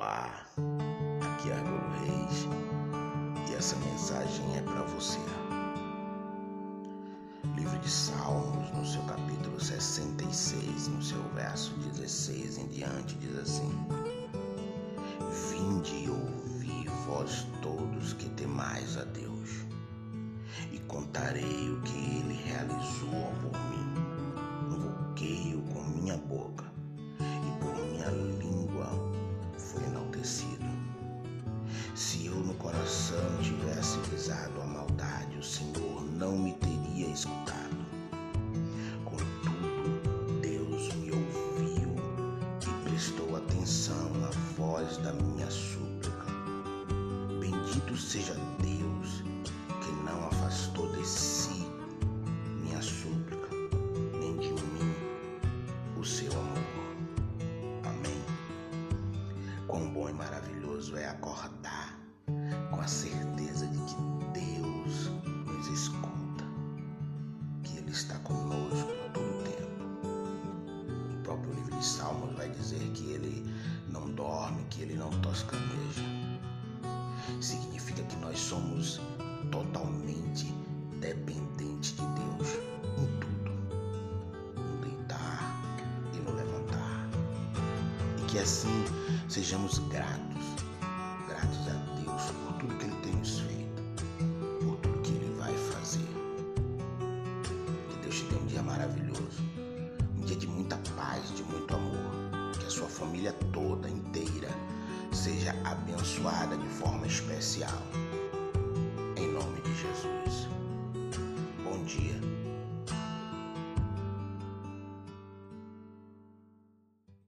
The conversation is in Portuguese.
Olá, aqui é Argolo Reis e essa mensagem é para você. Livro de Salmos, no seu capítulo 66, no seu verso 16 em diante, diz assim: Vinde e ouvi vós todos que temais a Deus, e contarei o que ele coração tivesse visado a maldade, o Senhor não me teria escutado. Contudo, Deus me ouviu e prestou atenção à voz da minha súplica. Bendito seja Deus que não afastou de si minha súplica, nem de mim o seu amor. Amém. Quão bom e maravilhoso é acordar conosco todo o tempo. O próprio livro de Salmos vai dizer que Ele não dorme, que Ele não toscaneja. Significa que nós somos totalmente dependentes de Deus em tudo, no deitar e no levantar. E que assim sejamos gratos maravilhoso. Um dia de muita paz, de muito amor. Que a sua família toda inteira seja abençoada de forma especial. Em nome de Jesus.